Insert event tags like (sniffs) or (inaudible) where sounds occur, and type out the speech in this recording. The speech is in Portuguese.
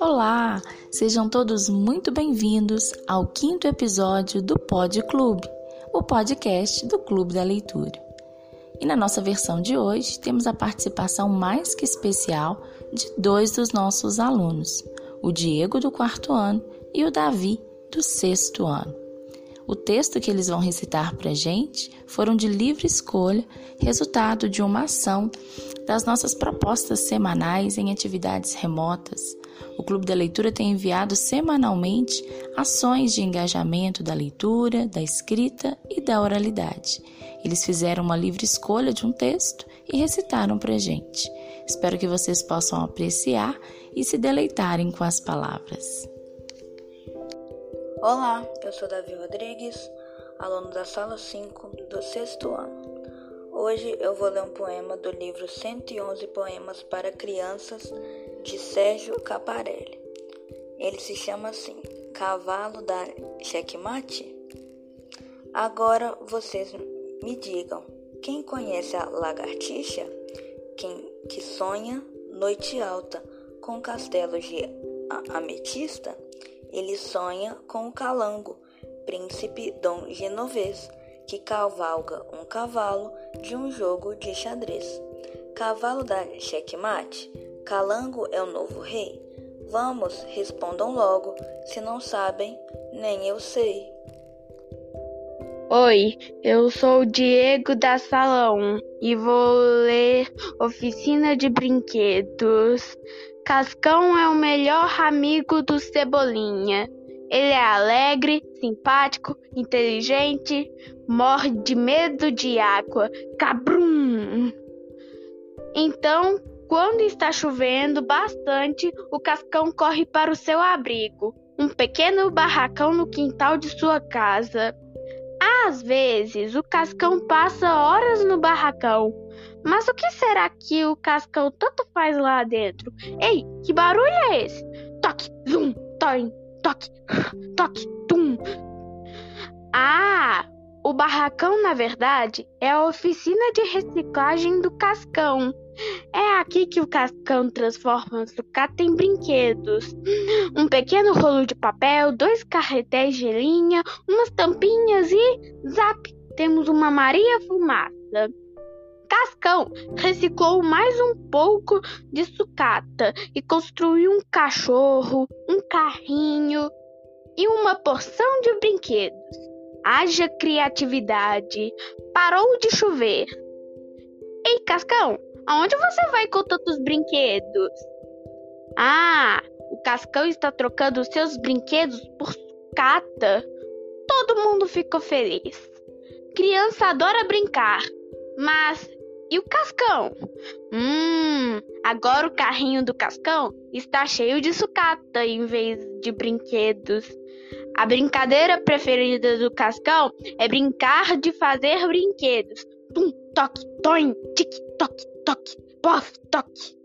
Olá, sejam todos muito bem-vindos ao quinto episódio do Pod Clube, o podcast do Clube da Leitura. E na nossa versão de hoje temos a participação mais que especial de dois dos nossos alunos, o Diego do quarto ano e o Davi do sexto ano. O texto que eles vão recitar para a gente foram de livre escolha, resultado de uma ação das nossas propostas semanais em atividades remotas. O Clube da Leitura tem enviado semanalmente ações de engajamento da leitura, da escrita e da oralidade. Eles fizeram uma livre escolha de um texto e recitaram para gente. Espero que vocês possam apreciar e se deleitarem com as palavras. Olá, eu sou Davi Rodrigues, aluno da sala 5 do sexto ano. Hoje eu vou ler um poema do livro 111 Poemas para Crianças de Sérgio Caparelli. Ele se chama assim: Cavalo da Checkmate. Agora vocês me digam, quem conhece a lagartixa? Quem que sonha noite alta com castelos de ametista? Ele sonha com o calango, príncipe Dom Genovês, que cavalga um cavalo de um jogo de xadrez. Cavalo da checkmate, calango é o novo rei. Vamos, respondam logo, se não sabem, nem eu sei. Oi, eu sou o Diego da Sala 1 e vou ler Oficina de Brinquedos. Cascão é o melhor amigo do Cebolinha. Ele é alegre, simpático, inteligente, morre de medo de água. Cabrum! Então, quando está chovendo bastante, o Cascão corre para o seu abrigo, um pequeno barracão no quintal de sua casa. Às vezes, o Cascão passa horas no barracão, mas o que será que o Cascão tanto faz lá dentro? Ei, que barulho é esse? Toque, zum, toim, toque, (sniffs) toque, tum. Ah, o barracão, na verdade, é a oficina de reciclagem do Cascão. É aqui que o Cascão transforma sucata em brinquedos. Um pequeno rolo de papel, dois carretéis de linha, umas tampinhas e, zap, temos uma Maria Fumaça. Cascão reciclou mais um pouco de sucata e construiu um cachorro, um carrinho e uma porção de brinquedos. Haja criatividade. Parou de chover. Ei, Cascão, aonde você vai com tantos brinquedos? Ah, o Cascão está trocando os seus brinquedos por sucata. Todo mundo ficou feliz. Criança adora brincar, mas e o Cascão? Hum, agora o carrinho do Cascão está cheio de sucata em vez de brinquedos. A brincadeira preferida do Cascão é brincar de fazer brinquedos. Tum, toque, toim, tic, toque, toque, pof, toque.